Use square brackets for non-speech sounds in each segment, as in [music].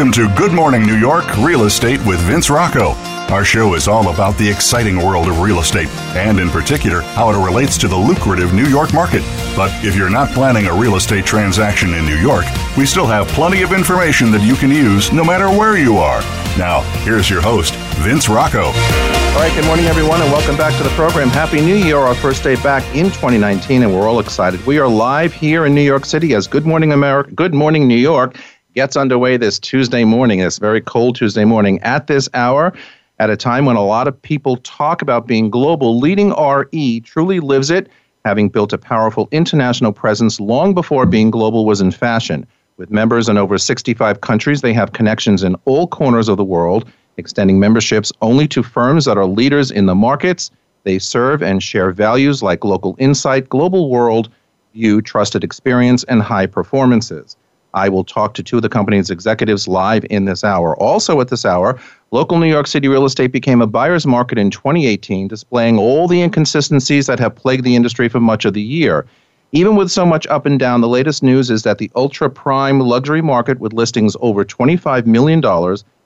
Welcome to Good Morning New York Real Estate with Vince Rocco. Our show is all about the exciting world of real estate, and in particular, how it relates to the lucrative New York market. But if you're not planning a real estate transaction in New York, we still have plenty of information that you can use no matter where you are. Now, here's your host, Vince Rocco. All right, good morning, everyone, and welcome back to the program. Happy New Year, our first day back in 2019, and we're all excited. We are live here in New York City as Good Morning America, Good Morning New York gets underway this Tuesday morning, this very cold Tuesday morning. At this hour, at a time when a lot of people talk about being global, leading RE truly lives it, having built a powerful international presence long before being global was in fashion. With members in over 65 countries, they have connections in all corners of the world, extending memberships only to firms that are leaders in the markets they serve and share values like local insight, global world view, trusted experience, and high performances. I will talk to two of the company's executives live in this hour. Also, at this hour, local New York City real estate became a buyer's market in 2018, displaying all the inconsistencies that have plagued the industry for much of the year. Even with so much up and down, the latest news is that the ultra prime luxury market with listings over $25 million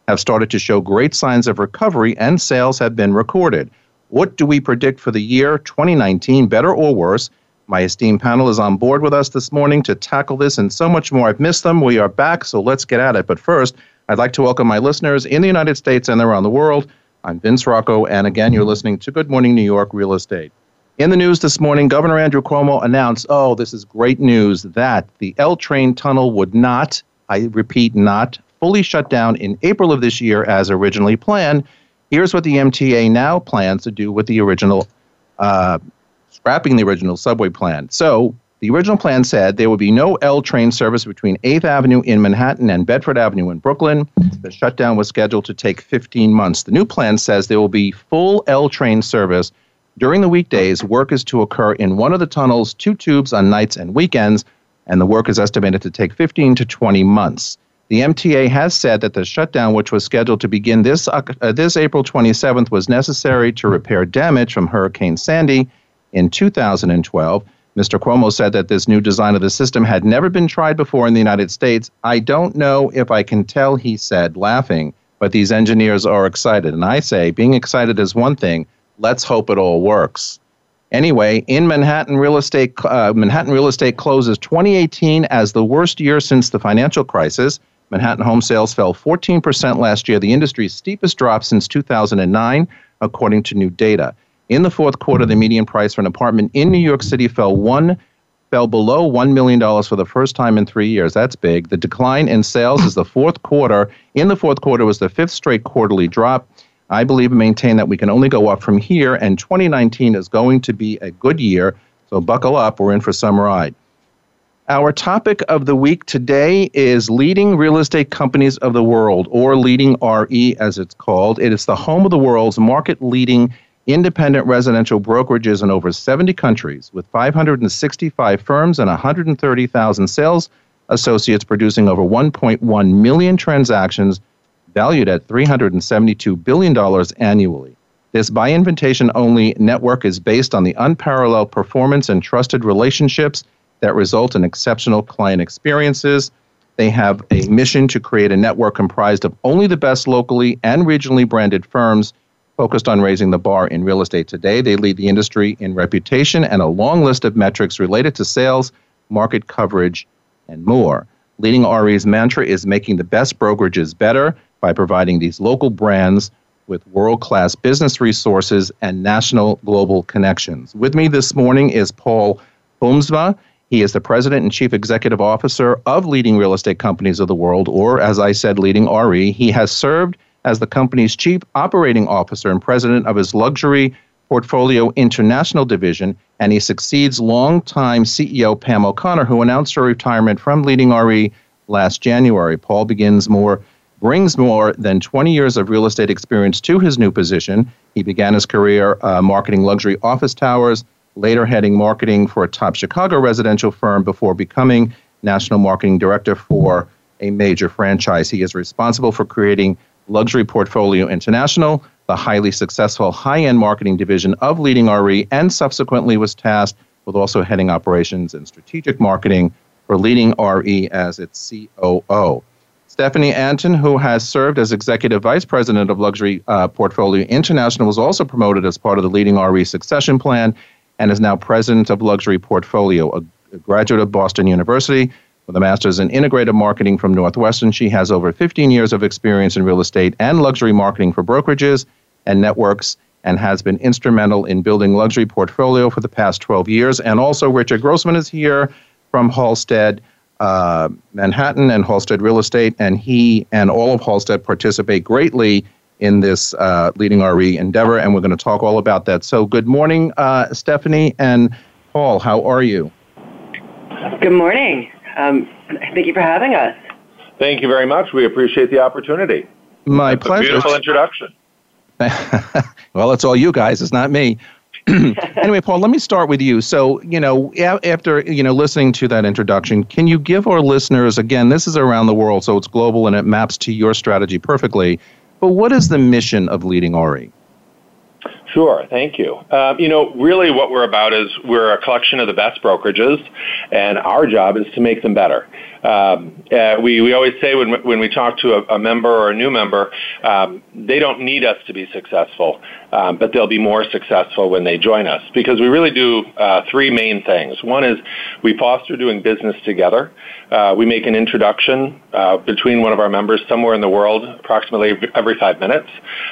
have started to show great signs of recovery and sales have been recorded. What do we predict for the year 2019, better or worse? My esteemed panel is on board with us this morning to tackle this and so much more. I've missed them. We are back, so let's get at it. But first, I'd like to welcome my listeners in the United States and around the world. I'm Vince Rocco, and again, you're listening to Good Morning New York Real Estate. In the news this morning, Governor Andrew Cuomo announced, oh, this is great news, that the L train tunnel would not, I repeat, not fully shut down in April of this year as originally planned. Here's what the MTA now plans to do with the original uh, scrapping the original subway plan. So the original plan said there would be no L train service between 8th Avenue in Manhattan and Bedford Avenue in Brooklyn. The shutdown was scheduled to take 15 months. The new plan says there will be full L train service during the weekdays. Work is to occur in one of the tunnels, two tubes on nights and weekends, and the work is estimated to take 15 to 20 months. The MTA has said that the shutdown, which was scheduled to begin this, uh, this April 27th, was necessary to repair damage from Hurricane Sandy in 2012. Mr. Cuomo said that this new design of the system had never been tried before in the United States. I don't know if I can tell, he said, laughing, but these engineers are excited. And I say, being excited is one thing. Let's hope it all works. Anyway, in Manhattan, real estate uh, Manhattan real estate closes 2018 as the worst year since the financial crisis. Manhattan home sales fell 14% last year, the industry's steepest drop since 2009, according to new data. In the fourth quarter, the median price for an apartment in New York City fell one fell below $1 million for the first time in three years. That's big. The decline in sales is the fourth quarter. In the fourth quarter was the fifth straight quarterly drop. I believe and maintain that we can only go up from here, and 2019 is going to be a good year. So buckle up. We're in for some ride. Our topic of the week today is leading real estate companies of the world, or leading RE as it's called. It is the home of the world's market leading independent residential brokerages in over 70 countries with 565 firms and 130,000 sales associates producing over 1.1 million transactions valued at $372 billion annually. This by invitation only network is based on the unparalleled performance and trusted relationships that result in exceptional client experiences. They have a mission to create a network comprised of only the best locally and regionally branded firms focused on raising the bar in real estate today. They lead the industry in reputation and a long list of metrics related to sales, market coverage, and more. Leading RE's mantra is making the best brokerages better by providing these local brands with world class business resources and national global connections. With me this morning is Paul Boomsma. He is the president and chief executive officer of leading real estate companies of the world, or as I said, leading RE. He has served as the company's chief operating officer and president of his luxury portfolio international division, and he succeeds longtime CEO Pam O'Connor, who announced her retirement from leading RE last January. Paul begins more brings more than 20 years of real estate experience to his new position. He began his career uh, marketing luxury office towers, later heading marketing for a top Chicago residential firm before becoming national marketing director for a major franchise. He is responsible for creating Luxury Portfolio International, the highly successful high end marketing division of Leading RE, and subsequently was tasked with also heading operations and strategic marketing for Leading RE as its COO. Stephanie Anton, who has served as Executive Vice President of Luxury uh, Portfolio International, was also promoted as part of the leading RE succession plan and is now President of Luxury Portfolio, a, a graduate of Boston University with a master's in integrated marketing from Northwestern. She has over 15 years of experience in real estate and luxury marketing for brokerages and networks and has been instrumental in building luxury portfolio for the past 12 years. And also, Richard Grossman is here from Halstead uh, Manhattan and Halstead Real Estate, and he and all of Halstead participate greatly in this uh, leading RE endeavor, and we're going to talk all about that. So, good morning, uh, Stephanie and Paul. How are you? Good morning. Um, thank you for having us. Thank you very much. We appreciate the opportunity. My That's pleasure. beautiful introduction. [laughs] well, it's all you guys. It's not me. [clears throat] anyway, Paul, let me start with you. So, you know, after you know listening to that introduction, can you give our listeners again? This is around the world, so it's global and it maps to your strategy perfectly. But what is the mission of Leading RE? Sure, thank you. Uh, you know, really what we're about is we're a collection of the best brokerages, and our job is to make them better. Um, uh, we, we always say when, when we talk to a, a member or a new member, um, they don't need us to be successful, um, but they'll be more successful when they join us because we really do uh, three main things. One is we foster doing business together. Uh, we make an introduction uh, between one of our members somewhere in the world approximately every five minutes,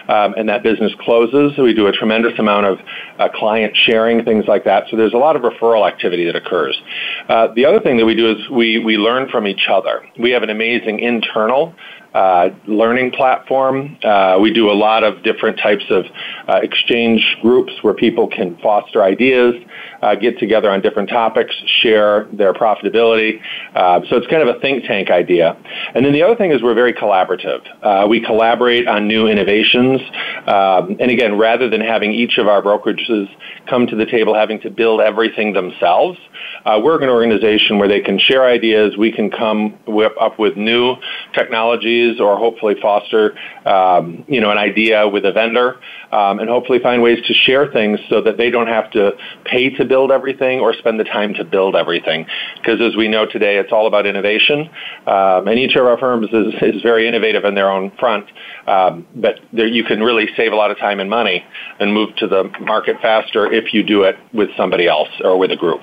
um, and that business closes. We do a tremendous amount of uh, client sharing, things like that. So there's a lot of referral activity that occurs. Uh, the other thing that we do is we, we learn from each other. We have an amazing internal uh, learning platform. Uh, we do a lot of different types of uh, exchange groups where people can foster ideas, uh, get together on different topics, share their profitability. Uh, so it's kind of a think tank idea. And then the other thing is we're very collaborative. Uh, we collaborate on new innovations. Um, and again, rather than having each of our brokerages come to the table having to build everything themselves, we're an organization where they can share ideas. We can come whip up with new technologies or hopefully foster, um, you know, an idea with a vendor, um, and hopefully find ways to share things so that they don't have to pay to build everything or spend the time to build everything. Because as we know today, it's all about innovation, um, and each of our firms is, is very innovative in their own front. Um, but there, you can really save a lot of time and money and move to the market faster if you do it with somebody else or with a group.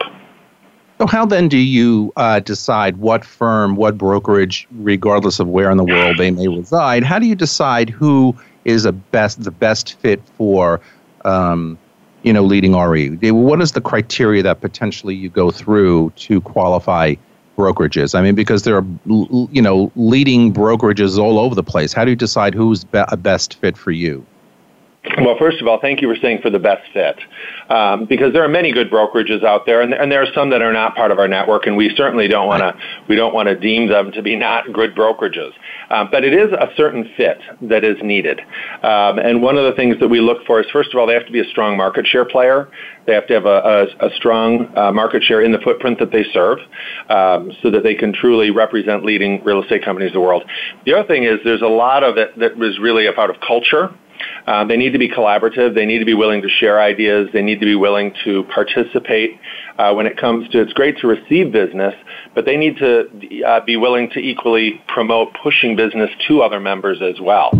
So, how then do you uh, decide what firm, what brokerage, regardless of where in the world they may reside, how do you decide who is a best the best fit for, um, you know, leading RE? What is the criteria that potentially you go through to qualify brokerages? I mean, because there are you know leading brokerages all over the place. How do you decide who's be- a best fit for you? Well, first of all, thank you for saying for the best fit, um, because there are many good brokerages out there, and, and, there are some that are not part of our network, and we certainly don't want to we don't want to deem them to be not good brokerages. Um, but it is a certain fit that is needed, um, and one of the things that we look for is first of all they have to be a strong market share player. They have to have a, a, a strong uh, market share in the footprint that they serve, um, so that they can truly represent leading real estate companies in the world. The other thing is there's a lot of it that was really a part of culture uh, they need to be collaborative. They need to be willing to share ideas. They need to be willing to participate uh, when it comes to. It's great to receive business, but they need to uh, be willing to equally promote pushing business to other members as well.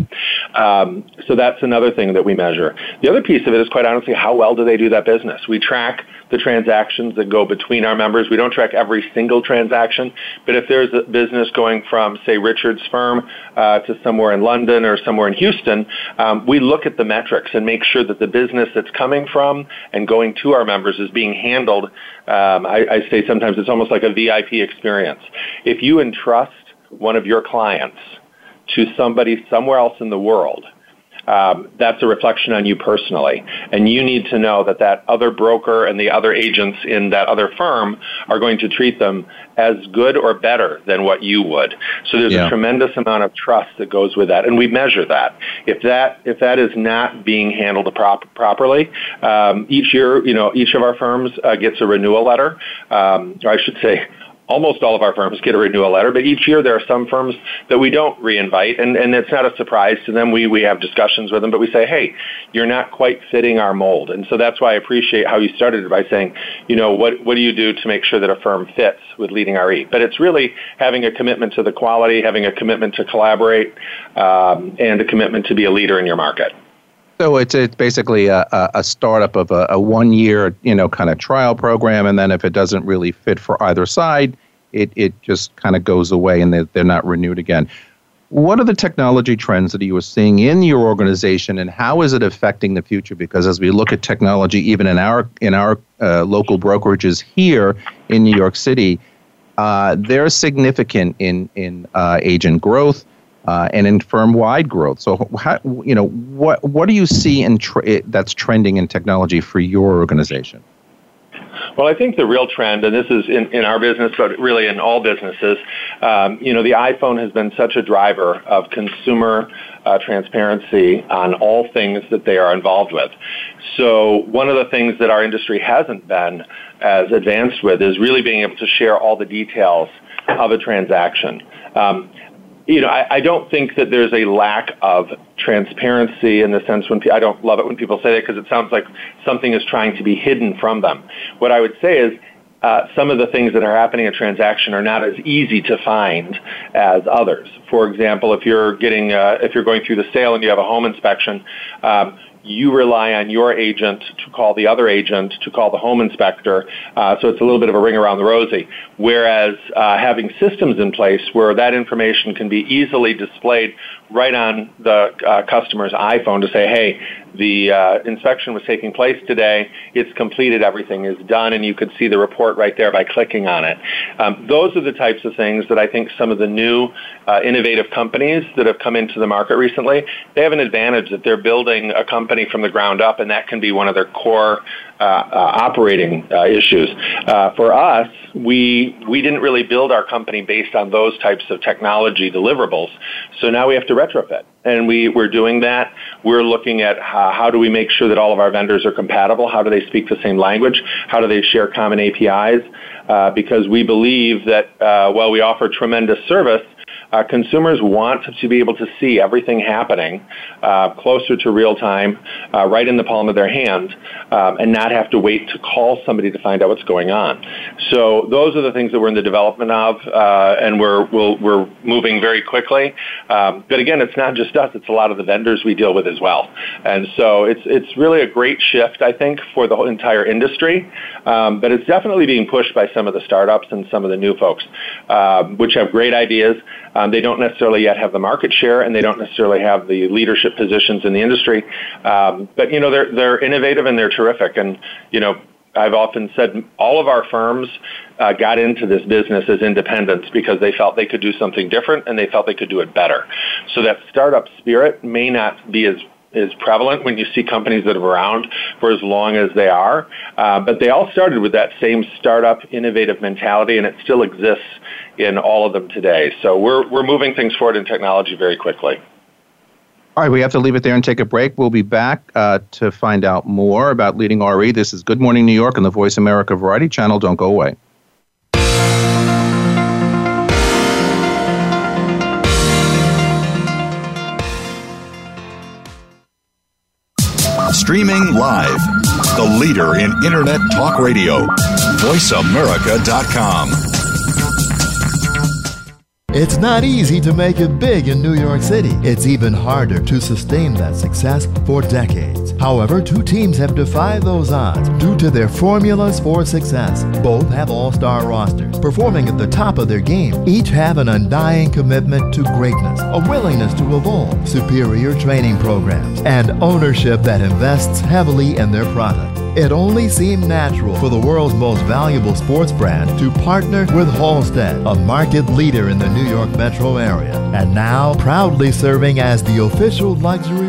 Um, so that's another thing that we measure. The other piece of it is quite honestly how well do they do that business. We track the transactions that go between our members. We don't track every single transaction, but if there's a business going from, say, Richard's firm uh, to somewhere in London or somewhere in Houston, um, we look at the metrics and make sure that the business that's coming from and going to our members is being handled. Um, I, I say sometimes it's almost like a VIP experience. If you entrust one of your clients to somebody somewhere else in the world, um, that's a reflection on you personally. And you need to know that that other broker and the other agents in that other firm are going to treat them as good or better than what you would. So there's yeah. a tremendous amount of trust that goes with that, and we measure that. If that if that is not being handled prop- properly, um, each year, you know, each of our firms uh, gets a renewal letter, um, or I should say almost all of our firms get a renewal letter, but each year there are some firms that we don't reinvite, and, and it's not a surprise to them. We, we have discussions with them, but we say, hey, you're not quite fitting our mold. And so that's why I appreciate how you started by saying, you know, what, what do you do to make sure that a firm fits with leading RE? But it's really having a commitment to the quality, having a commitment to collaborate, um, and a commitment to be a leader in your market. So it's it's basically a, a startup of a, a one year you know kind of trial program, and then if it doesn't really fit for either side, it it just kind of goes away and they're, they're not renewed again. What are the technology trends that you are seeing in your organization, and how is it affecting the future? Because as we look at technology, even in our in our uh, local brokerages here in New York City, uh, they're significant in in uh, agent growth uh, and in firm-wide growth. So, how, you know, what what do you see in tra- that's trending in technology for your organization? Well, I think the real trend, and this is in, in our business, but really in all businesses, um, you know, the iPhone has been such a driver of consumer uh, transparency on all things that they are involved with. So one of the things that our industry hasn't been as advanced with is really being able to share all the details of a transaction. Um, you know, I, I don't think that there's a lack of transparency in the sense when I don't love it when people say that because it sounds like something is trying to be hidden from them. What I would say is uh, some of the things that are happening in a transaction are not as easy to find as others. For example, if you're getting uh, if you're going through the sale and you have a home inspection, um, you rely on your agent to call the other agent to call the home inspector. Uh, so it's a little bit of a ring around the rosy. Whereas uh, having systems in place where that information can be easily displayed right on the uh, customer's iPhone to say, hey, the uh, inspection was taking place today, it's completed, everything is done, and you could see the report right there by clicking on it. Um, those are the types of things that I think some of the new uh, innovative companies that have come into the market recently, they have an advantage that they're building a company from the ground up, and that can be one of their core uh, uh, operating uh, issues. for us, we we didn't really build our company based on those types of technology deliverables. So now we have to retrofit, and we we're doing that. We're looking at how, how do we make sure that all of our vendors are compatible? How do they speak the same language? How do they share common APIs? Uh, because we believe that uh, while we offer tremendous service, uh, consumers want to be able to see everything happening uh, closer to real time, uh, right in the palm of their hand, um, and not have to wait to call somebody to find out what's going on. So those are the things that we're in the development of, uh, and we're we we are moving very quickly. Um, but again, it's not just us; it's a lot of the vendors we deal with as well. And so it's it's really a great shift, I think, for the entire industry. Um, but it's definitely being pushed by some of the startups and some of the new folks, um, which have great ideas. Um, they don't necessarily yet have the market share, and they don't necessarily have the leadership positions in the industry. Um, but you know, they're they're innovative and they're terrific. And you know, I've often said all of our firms uh, got into this business as independents because they felt they could do something different and they felt they could do it better. So that startup spirit may not be as is prevalent when you see companies that have around for as long as they are. Uh, but they all started with that same startup innovative mentality, and it still exists in all of them today. So we're, we're moving things forward in technology very quickly. All right, we have to leave it there and take a break. We'll be back uh, to find out more about leading RE. This is Good Morning New York on the Voice America Variety Channel. Don't go away. Streaming live. The leader in Internet talk radio. VoiceAmerica.com. It's not easy to make it big in New York City. It's even harder to sustain that success for decades. However, two teams have defied those odds due to their formulas for success. Both have all star rosters, performing at the top of their game. Each have an undying commitment to greatness, a willingness to evolve, superior training programs, and ownership that invests heavily in their product. It only seemed natural for the world's most valuable sports brand to partner with Halstead, a market leader in the New York metro area, and now proudly serving as the official luxury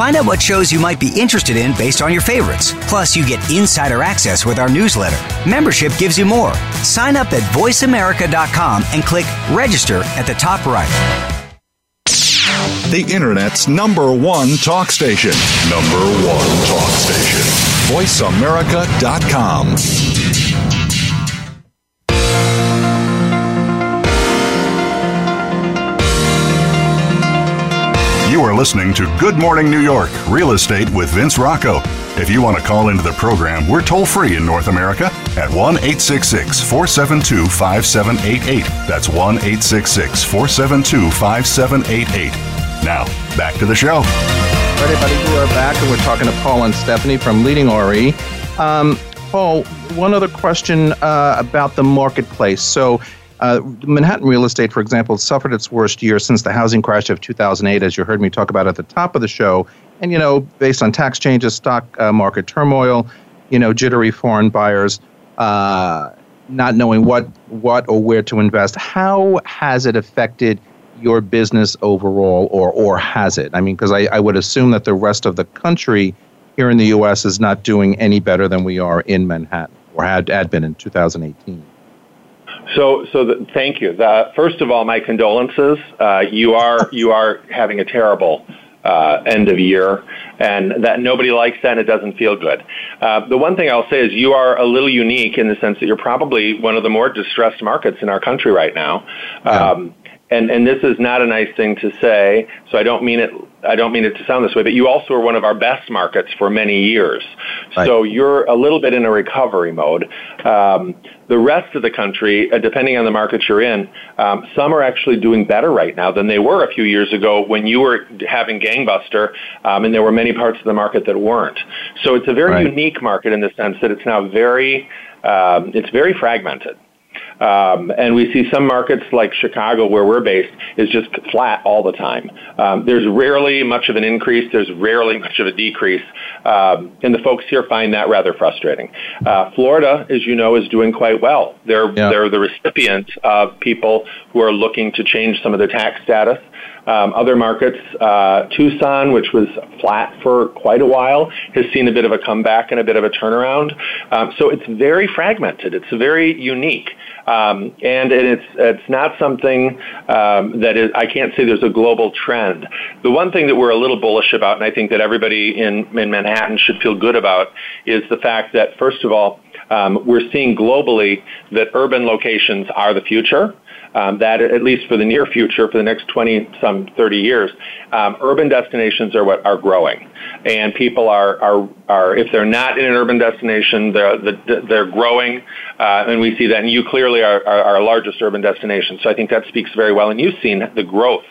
Find out what shows you might be interested in based on your favorites. Plus, you get insider access with our newsletter. Membership gives you more. Sign up at voiceamerica.com and click register at the top right. The Internet's number one talk station. Number one talk station. VoiceAmerica.com. You are listening to Good Morning New York Real Estate with Vince Rocco. If you want to call into the program, we're toll free in North America at 1 866 472 5788. That's 1 866 472 5788. Now, back to the show. All right, everybody, we are back and we're talking to Paul and Stephanie from Leading RE. Um, Paul, one other question uh, about the marketplace. So, uh, Manhattan real estate, for example, suffered its worst year since the housing crash of 2008, as you heard me talk about at the top of the show. And, you know, based on tax changes, stock uh, market turmoil, you know, jittery foreign buyers, uh, not knowing what, what or where to invest. How has it affected your business overall, or, or has it? I mean, because I, I would assume that the rest of the country here in the U.S. is not doing any better than we are in Manhattan, or had, had been in 2018. So, so the, thank you. The, first of all, my condolences. Uh, you are you are having a terrible uh, end of year, and that nobody likes that, and it doesn't feel good. Uh, the one thing I'll say is you are a little unique in the sense that you're probably one of the more distressed markets in our country right now. Um, and and this is not a nice thing to say, so I don't mean it. I don't mean it to sound this way, but you also are one of our best markets for many years. Right. So you're a little bit in a recovery mode. Um, the rest of the country, uh, depending on the market you're in, um, some are actually doing better right now than they were a few years ago when you were having gangbuster, um, and there were many parts of the market that weren't. So it's a very right. unique market in the sense that it's now very, um, it's very fragmented. Um, and we see some markets like Chicago, where we're based, is just flat all the time. Um, there's rarely much of an increase. There's rarely much of a decrease. Um, and the folks here find that rather frustrating. Uh, Florida, as you know, is doing quite well. They're, yeah. they're the recipient of people who are looking to change some of their tax status. Um, other markets, uh, Tucson, which was flat for quite a while, has seen a bit of a comeback and a bit of a turnaround. Um, so it's very fragmented. It's very unique. Um, and it's it's not something um, that is. I can't say there's a global trend. The one thing that we're a little bullish about, and I think that everybody in in Manhattan should feel good about, is the fact that first of all, um, we're seeing globally that urban locations are the future um, that at least for the near future, for the next 20 some 30 years, um, urban destinations are what are growing, and people are are are if they're not in an urban destination, they're they're growing, uh, and we see that. And you clearly are, are our largest urban destination, so I think that speaks very well. And you've seen the growth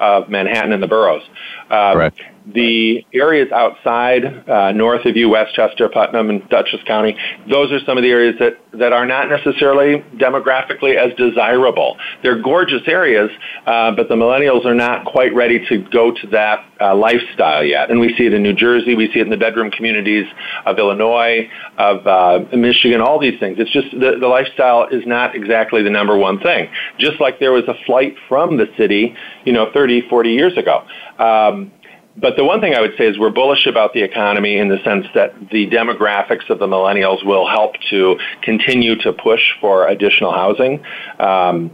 of Manhattan and the boroughs. Uh, the areas outside, uh, north of you, Westchester, Putnam, and Dutchess County, those are some of the areas that, that are not necessarily demographically as desirable. They're gorgeous areas, uh, but the millennials are not quite ready to go to that uh, lifestyle yet. And we see it in New Jersey, we see it in the bedroom communities of Illinois, of uh, Michigan, all these things. It's just the, the lifestyle is not exactly the number one thing. Just like there was a flight from the city, you know, 30, 40 years ago. Um, but the one thing I would say is we're bullish about the economy in the sense that the demographics of the millennials will help to continue to push for additional housing. Um,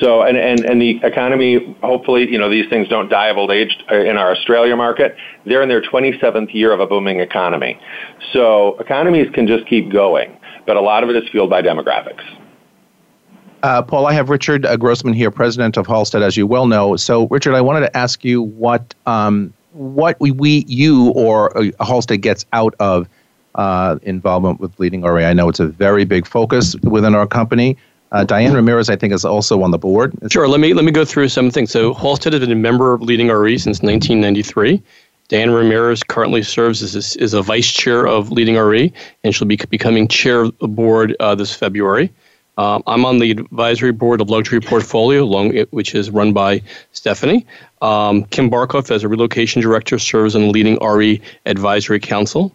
so, and, and, and the economy, hopefully, you know, these things don't die of old age in our Australia market. They're in their 27th year of a booming economy. So economies can just keep going, but a lot of it is fueled by demographics. Uh, Paul, I have Richard uh, Grossman here, president of Halstead, as you well know. So, Richard, I wanted to ask you what um, what we, we you or Halstead gets out of uh, involvement with Leading RE. I know it's a very big focus within our company. Uh, Diane Ramirez, I think, is also on the board. Sure. Let me let me go through some things. So Halstead has been a member of Leading RE since 1993. Diane Ramirez currently serves as a, as a vice chair of Leading RE, and she'll be becoming chair of the board uh, this February. Um, I'm on the advisory board of Luxury Portfolio, which is run by Stephanie. Um, Kim Barkoff, as a relocation director, serves on the leading RE advisory council.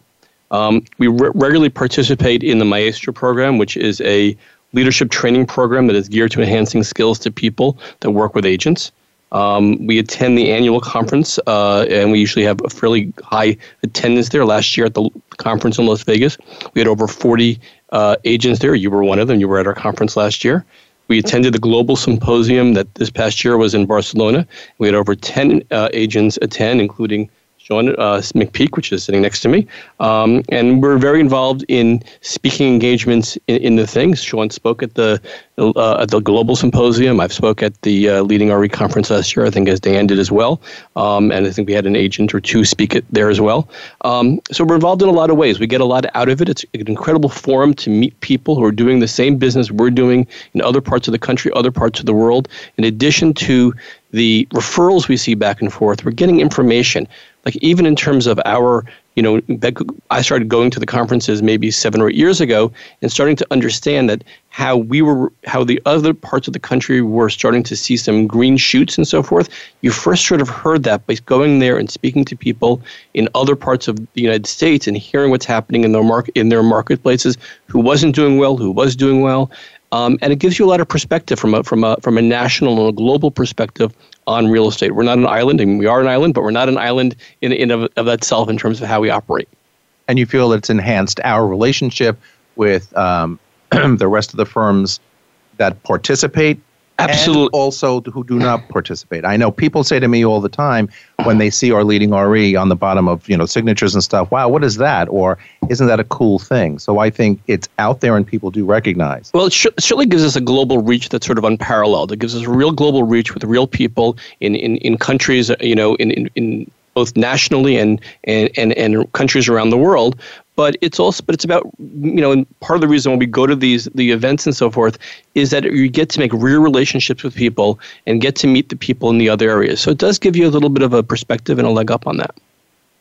Um, we re- regularly participate in the Maestro program, which is a leadership training program that is geared to enhancing skills to people that work with agents. Um, we attend the annual conference, uh, and we usually have a fairly high attendance there. Last year at the conference in Las Vegas, we had over 40 uh, agents there. You were one of them. You were at our conference last year. We attended the global symposium that this past year was in Barcelona. We had over 10 uh, agents attend, including Sean uh, McPeak, which is sitting next to me. Um, and we're very involved in speaking engagements in, in the things. Sean spoke at the uh, at the Global Symposium. I've spoke at the uh, Leading RE conference last year, I think, as Dan did as well. Um, and I think we had an agent or two speak it there as well. Um, so we're involved in a lot of ways. We get a lot out of it. It's an incredible forum to meet people who are doing the same business we're doing in other parts of the country, other parts of the world. In addition to the referrals we see back and forth, we're getting information. Like even in terms of our, you know, I started going to the conferences maybe seven or eight years ago and starting to understand that how we were, how the other parts of the country were starting to see some green shoots and so forth. You first sort of heard that by going there and speaking to people in other parts of the United States and hearing what's happening in their market in their marketplaces, who wasn't doing well, who was doing well, um, and it gives you a lot of perspective from a, from a, from a national and a global perspective on real estate. We're not an island, mean, we are an island, but we're not an island in, in of, of itself in terms of how we operate. And you feel that it's enhanced our relationship with um, [clears throat] the rest of the firms that participate Absolutely. Also who do not participate. I know people say to me all the time when they see our leading RE on the bottom of you know signatures and stuff. Wow, what is that? Or isn't that a cool thing? So I think it's out there and people do recognize. Well, it certainly gives us a global reach that's sort of unparalleled. It gives us a real global reach with real people in in, in countries uh, you know in, in, in both nationally and, and, and, and countries around the world but it's also but it's about you know and part of the reason when we go to these the events and so forth is that you get to make real relationships with people and get to meet the people in the other areas. So it does give you a little bit of a perspective and a leg up on that.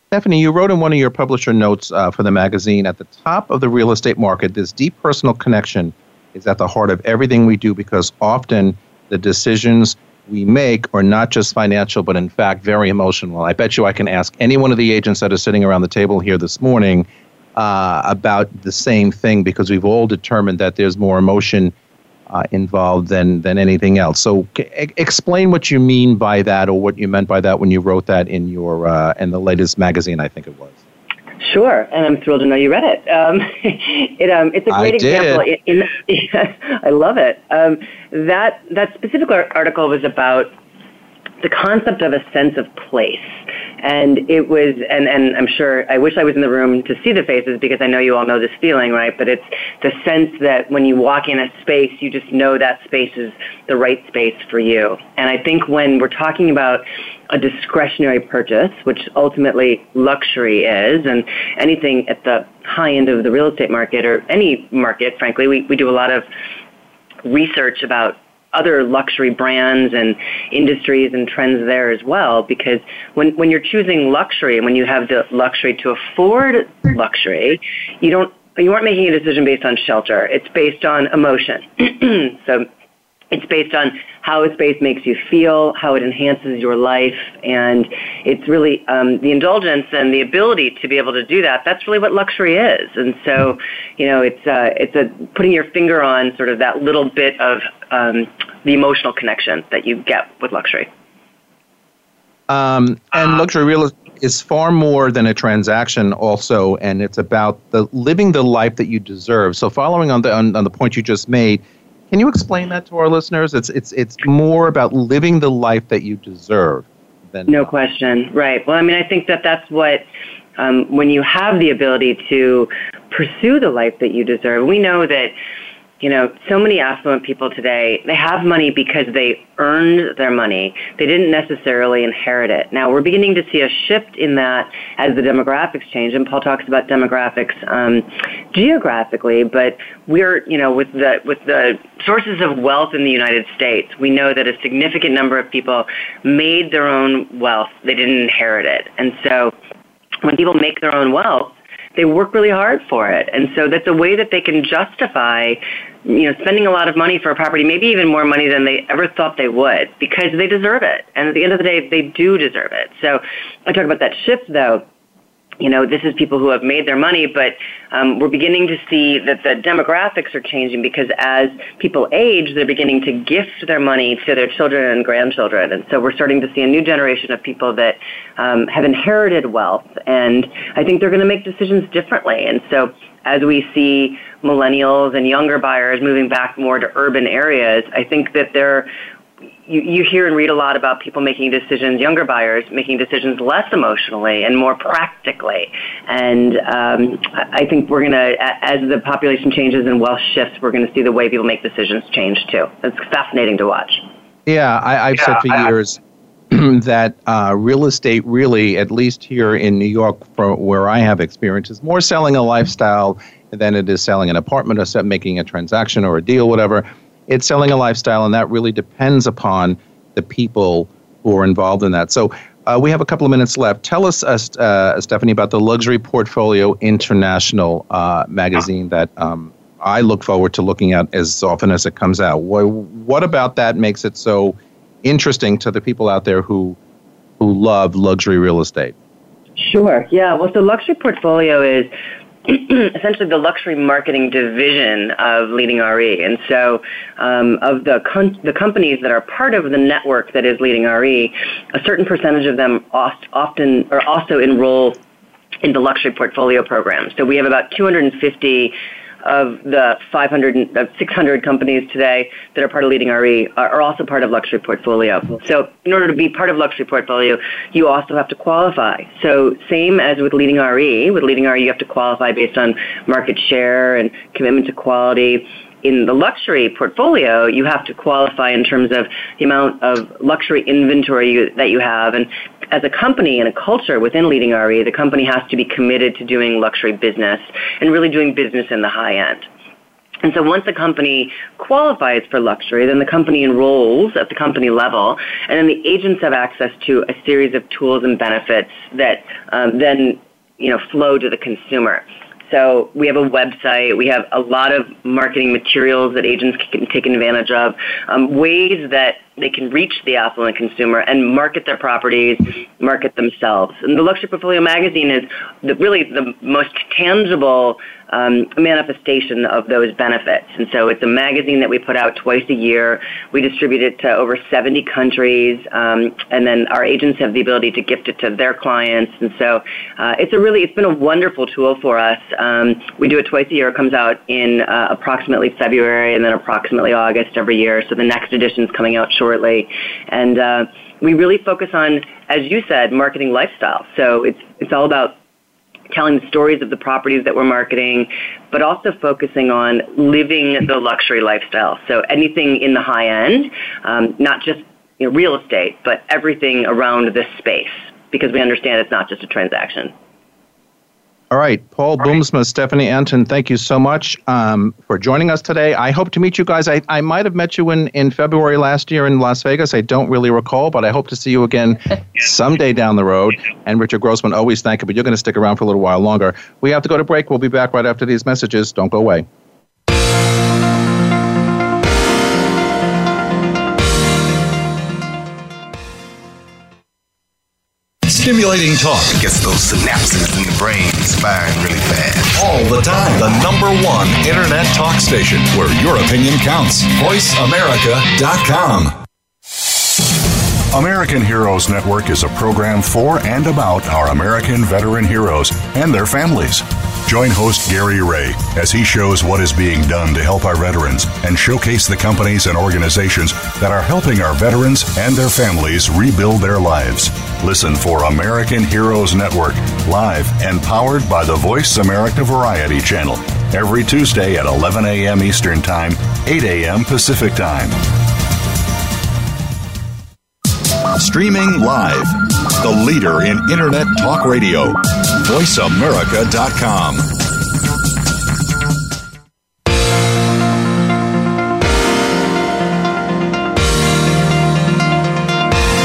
Stephanie you wrote in one of your publisher notes uh, for the magazine at the top of the real estate market this deep personal connection is at the heart of everything we do because often the decisions we make are not just financial, but in fact very emotional. I bet you I can ask any one of the agents that are sitting around the table here this morning uh, about the same thing because we've all determined that there's more emotion uh, involved than than anything else. So, c- explain what you mean by that, or what you meant by that when you wrote that in your uh, in the latest magazine, I think it was. Sure, and I'm thrilled to know you read it. Um, [laughs] it um, it's a great example. In, in, [laughs] I love it. Um, that that specific article was about the concept of a sense of place. And it was, and, and I'm sure, I wish I was in the room to see the faces because I know you all know this feeling, right? But it's the sense that when you walk in a space, you just know that space is the right space for you. And I think when we're talking about a discretionary purchase, which ultimately luxury is, and anything at the high end of the real estate market or any market, frankly, we, we do a lot of research about other luxury brands and industries and trends there as well because when when you're choosing luxury and when you have the luxury to afford luxury you don't you aren't making a decision based on shelter. It's based on emotion. [clears throat] So it's based on how a space makes you feel, how it enhances your life, and it's really um, the indulgence and the ability to be able to do that. That's really what luxury is, and so you know it's uh, it's a putting your finger on sort of that little bit of um, the emotional connection that you get with luxury. Um, and luxury real is far more than a transaction, also, and it's about the living the life that you deserve. So, following on the on, on the point you just made can you explain that to our listeners? It's it's it's more about living the life that you deserve. Than no question, right? Well, I mean, I think that that's what um, when you have the ability to pursue the life that you deserve. We know that you know, so many affluent people today, they have money because they earned their money. They didn't necessarily inherit it. Now, we're beginning to see a shift in that as the demographics change, and Paul talks about demographics um, geographically, but we're, you know, with the, with the sources of wealth in the United States, we know that a significant number of people made their own wealth. They didn't inherit it. And so when people make their own wealth, they work really hard for it. And so that's a way that they can justify, you know, spending a lot of money for a property, maybe even more money than they ever thought they would, because they deserve it. And at the end of the day, they do deserve it. So I talk about that shift though you know, this is people who have made their money, but um, we're beginning to see that the demographics are changing because as people age, they're beginning to gift their money to their children and grandchildren. And so we're starting to see a new generation of people that um, have inherited wealth. And I think they're going to make decisions differently. And so as we see millennials and younger buyers moving back more to urban areas, I think that they're you, you hear and read a lot about people making decisions, younger buyers making decisions less emotionally and more practically. And um, I think we're going to, as the population changes and wealth shifts, we're going to see the way people make decisions change too. It's fascinating to watch. Yeah, I, have yeah, said for I, years [clears throat] that uh, real estate really, at least here in New York, where I have experience, is more selling a lifestyle than it is selling an apartment or making a transaction or a deal, whatever it's selling a lifestyle, and that really depends upon the people who are involved in that. So uh, we have a couple of minutes left. Tell us, uh, uh, Stephanie, about the Luxury Portfolio International uh, magazine that um, I look forward to looking at as often as it comes out. What, what about that makes it so interesting to the people out there who who love luxury real estate? Sure. Yeah. Well, so luxury portfolio is [clears throat] essentially the luxury marketing division of Leading RE. And so, um, of the con- the companies that are part of the network that is Leading RE, a certain percentage of them often or also enroll in the luxury portfolio program. So we have about 250 of the 500, uh, 600 companies today that are part of Leading RE are, are also part of Luxury Portfolio. So in order to be part of Luxury Portfolio, you also have to qualify. So same as with Leading RE, with Leading RE you have to qualify based on market share and commitment to quality in the luxury portfolio, you have to qualify in terms of the amount of luxury inventory you, that you have. And as a company and a culture within Leading RE, the company has to be committed to doing luxury business and really doing business in the high end. And so once a company qualifies for luxury, then the company enrolls at the company level, and then the agents have access to a series of tools and benefits that um, then you know flow to the consumer. So we have a website. We have a lot of marketing materials that agents can take advantage of, um, ways that they can reach the affluent consumer and market their properties, market themselves. And the Luxury Portfolio magazine is the, really the most tangible um, manifestation of those benefits. And so it's a magazine that we put out twice a year. We distribute it to over 70 countries, um, and then our agents have the ability to gift it to their clients. And so uh, it's a really, it's been a wonderful tool for us. Um, we do it twice a year. It comes out in uh, approximately February and then approximately August every year. So the next edition is coming out shortly, and uh, we really focus on, as you said, marketing lifestyle. So it's it's all about telling the stories of the properties that we're marketing, but also focusing on living the luxury lifestyle. So anything in the high end, um, not just you know, real estate, but everything around this space, because we understand it's not just a transaction. All right, Paul Boomsma, Stephanie Anton, thank you so much um, for joining us today. I hope to meet you guys. I, I might have met you in, in February last year in Las Vegas. I don't really recall, but I hope to see you again [laughs] someday down the road. And Richard Grossman, always thank you, but you're going to stick around for a little while longer. We have to go to break. We'll be back right after these messages. Don't go away. Stimulating talk gets those synapses in the brain firing really fast. All the time. The number one internet talk station where your opinion counts. VoiceAmerica.com. American Heroes Network is a program for and about our American veteran heroes and their families. Join host Gary Ray as he shows what is being done to help our veterans and showcase the companies and organizations that are helping our veterans and their families rebuild their lives. Listen for American Heroes Network, live and powered by the Voice America Variety Channel, every Tuesday at 11 a.m. Eastern Time, 8 a.m. Pacific Time. Streaming live, the leader in Internet Talk Radio, VoiceAmerica.com.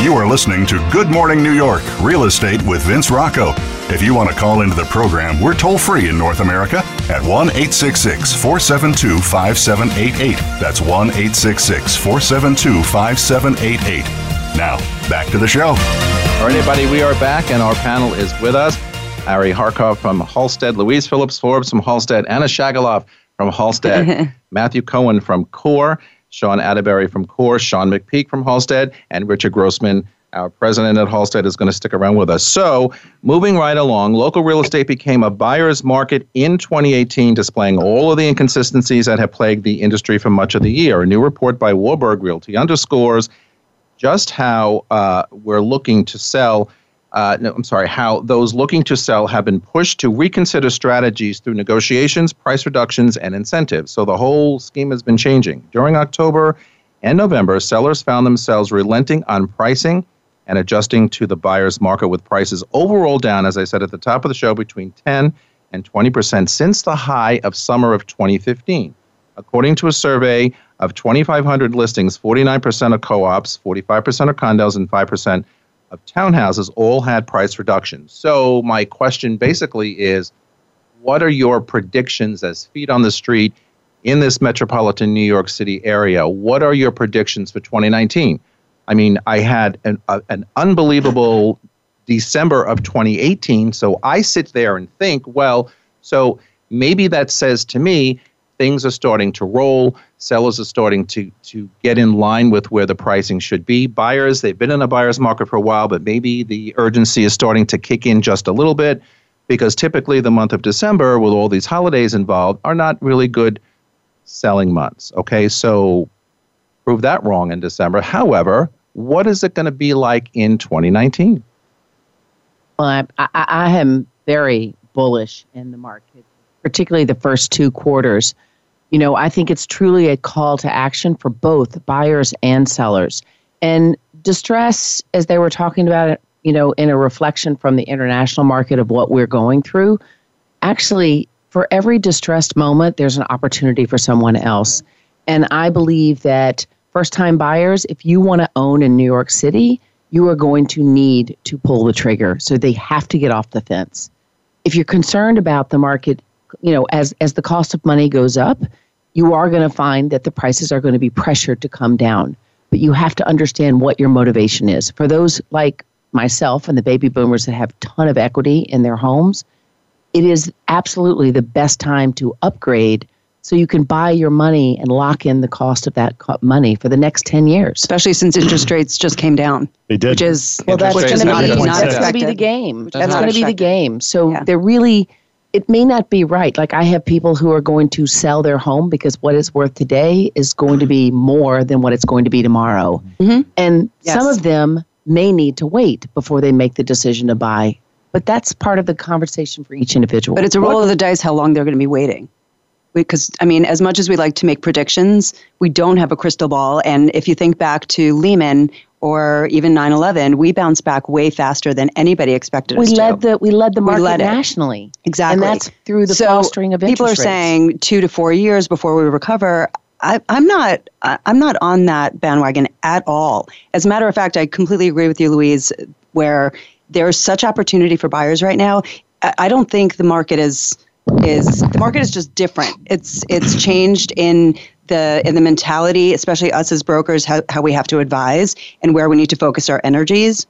You are listening to Good Morning New York Real Estate with Vince Rocco. If you want to call into the program, we're toll free in North America at 1 866 472 5788. That's 1 866 472 5788. Now, back to the show. All right, everybody, we are back, and our panel is with us. Ari Harkov from Halstead, Louise Phillips Forbes from Halstead, Anna Shagaloff from Halstead, [laughs] Matthew Cohen from CORE, Sean Atterbury from CORE, Sean McPeak from Halstead, and Richard Grossman our president at Halstead is going to stick around with us. So, moving right along, local real estate became a buyer's market in 2018, displaying all of the inconsistencies that have plagued the industry for much of the year. A new report by Warburg Realty underscores just how uh, we're looking to sell. Uh, no, I'm sorry, how those looking to sell have been pushed to reconsider strategies through negotiations, price reductions, and incentives. So the whole scheme has been changing. During October and November, sellers found themselves relenting on pricing and adjusting to the buyer's market with prices overall down, as I said at the top of the show, between 10 and 20% since the high of summer of 2015. According to a survey of 2,500 listings, 49% of co ops, 45% of condos, and 5% of townhouses all had price reductions. So, my question basically is what are your predictions as feet on the street in this metropolitan New York City area? What are your predictions for 2019? I mean, I had an, an unbelievable December of 2018. So I sit there and think, well, so maybe that says to me things are starting to roll. Sellers are starting to to get in line with where the pricing should be. Buyers, they've been in a buyer's market for a while, but maybe the urgency is starting to kick in just a little bit because typically the month of December, with all these holidays involved, are not really good selling months. Okay, so prove that wrong in December. However, what is it going to be like in 2019? Well, I, I, I am very bullish in the market, particularly the first two quarters. You know, I think it's truly a call to action for both buyers and sellers. And distress, as they were talking about it, you know, in a reflection from the international market of what we're going through, actually, for every distressed moment, there's an opportunity for someone else. And I believe that first time buyers, if you want to own in New York City, you are going to need to pull the trigger. So they have to get off the fence. If you're concerned about the market, you know, as as the cost of money goes up, you are going to find that the prices are going to be pressured to come down. But you have to understand what your motivation is. For those like myself and the baby boomers that have ton of equity in their homes, it is absolutely the best time to upgrade so you can buy your money and lock in the cost of that money for the next 10 years. Especially since interest [clears throat] rates just came down. They did. Which is, well, that's going to be, that's going to be the game. That's going to be the game. So yeah. they're really, it may not be right. Like I have people who are going to sell their home because what it's worth today is going to be more than what it's going to be tomorrow. Mm-hmm. And yes. some of them may need to wait before they make the decision to buy. But that's part of the conversation for each individual. But it's a roll of the dice how long they're going to be waiting because I mean, as much as we like to make predictions, we don't have a crystal ball. And if you think back to Lehman or even 9/11, we bounced back way faster than anybody expected we us led to. The, we led the market led nationally. Exactly, and that's through the so fostering of interest. people are rates. saying two to four years before we recover. I, I'm not. I'm not on that bandwagon at all. As a matter of fact, I completely agree with you, Louise. Where there's such opportunity for buyers right now, I don't think the market is is the market is just different. It's it's changed in the in the mentality, especially us as brokers, how, how we have to advise and where we need to focus our energies.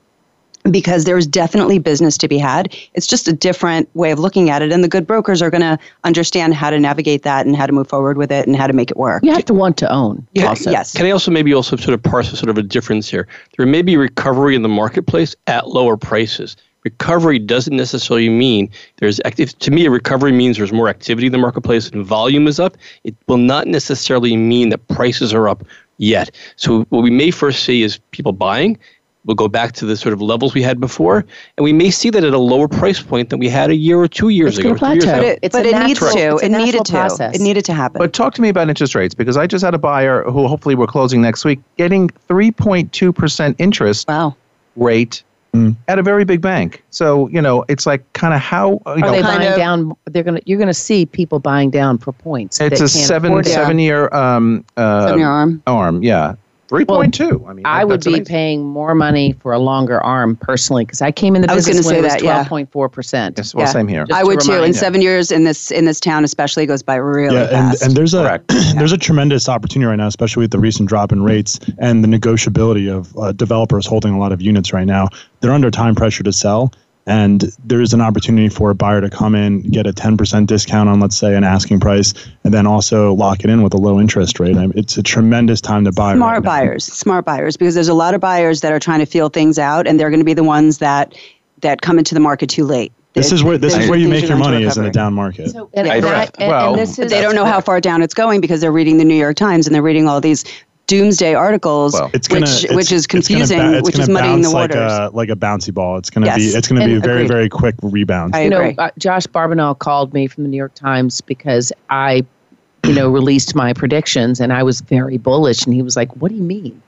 Because there's definitely business to be had. It's just a different way of looking at it. And the good brokers are going to understand how to navigate that and how to move forward with it and how to make it work. You have to want to own. Yeah, yes. Can I also maybe also sort of parse a sort of a difference here? There may be recovery in the marketplace at lower prices recovery doesn't necessarily mean there's active to me a recovery means there's more activity in the marketplace and volume is up it will not necessarily mean that prices are up yet so what we may first see is people buying we'll go back to the sort of levels we had before and we may see that at a lower price point than we had a year or two years ago. it's ago plateau. Years but it, but it needs to it needed to process. it needed to happen but talk to me about interest rates because i just had a buyer who hopefully we're closing next week getting 3.2% interest wow rate Mm. At a very big bank, so you know it's like kind of how uh, you are know, they buying of, down? They're gonna you're gonna see people buying down for points. It's a seven seven year um uh, seven year arm arm yeah Three point two. I mean, I would be amazing. paying more money for a longer arm personally because I came in the I business gonna when say it was twelve point four percent. Yes, well, Yeah. same here. Just I to would too. remind In you. seven years in this in this town, especially, goes by really yeah, and, fast. and there's a [clears throat] there's a tremendous opportunity right now, especially with the recent drop in rates and the negotiability of uh, developers holding a lot of units right now. They're under time pressure to sell, and there's an opportunity for a buyer to come in, get a 10% discount on, let's say, an asking price, and then also lock it in with a low interest rate. I mean, it's a tremendous time to buy. Smart right buyers, smart buyers, because there's a lot of buyers that are trying to feel things out, and they're going to be the ones that that come into the market too late. This is where this is where you make your money is in a down market. So, and, and, I, and, well, and this is, they don't know how far down it's going because they're reading the New York Times and they're reading all these doomsday articles, well, it's gonna, which, it's, which is confusing, ba- which is muddying the waters. Like a, like a bouncy ball. It's going to yes. be it's going to be a very, very quick rebound. I you know, uh, Josh Barbanel called me from the New York Times because I, you know, released my predictions and I was very bullish. And he was like, what do you mean?